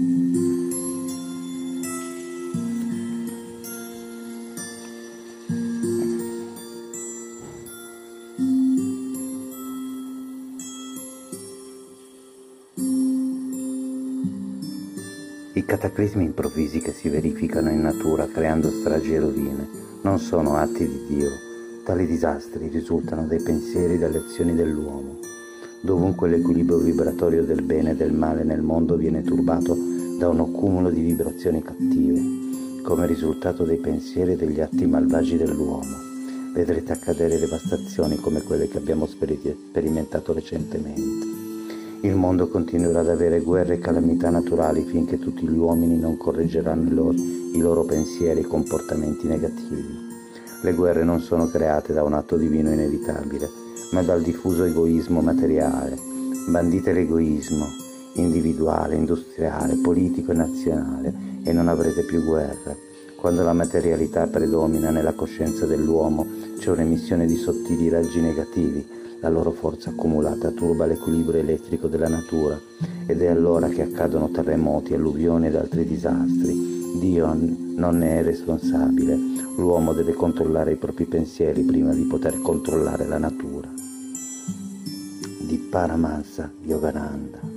I cataclismi improvvisi che si verificano in natura creando stragi e rovine non sono atti di Dio. Tali disastri risultano dai pensieri e dalle azioni dell'uomo. Dovunque l'equilibrio vibratorio del bene e del male nel mondo viene turbato da un accumulo di vibrazioni cattive, come risultato dei pensieri e degli atti malvagi dell'uomo. Vedrete accadere devastazioni come quelle che abbiamo sperimentato recentemente. Il mondo continuerà ad avere guerre e calamità naturali finché tutti gli uomini non correggeranno i loro, i loro pensieri e comportamenti negativi. Le guerre non sono create da un atto divino inevitabile, ma dal diffuso egoismo materiale. Bandite l'egoismo individuale, industriale, politico e nazionale e non avrete più guerre. Quando la materialità predomina nella coscienza dell'uomo c'è un'emissione di sottili raggi negativi la loro forza accumulata turba l'equilibrio elettrico della natura ed è allora che accadono terremoti, alluvioni ed altri disastri. Dio non ne è responsabile, l'uomo deve controllare i propri pensieri prima di poter controllare la natura. Di Paramansa Yogananda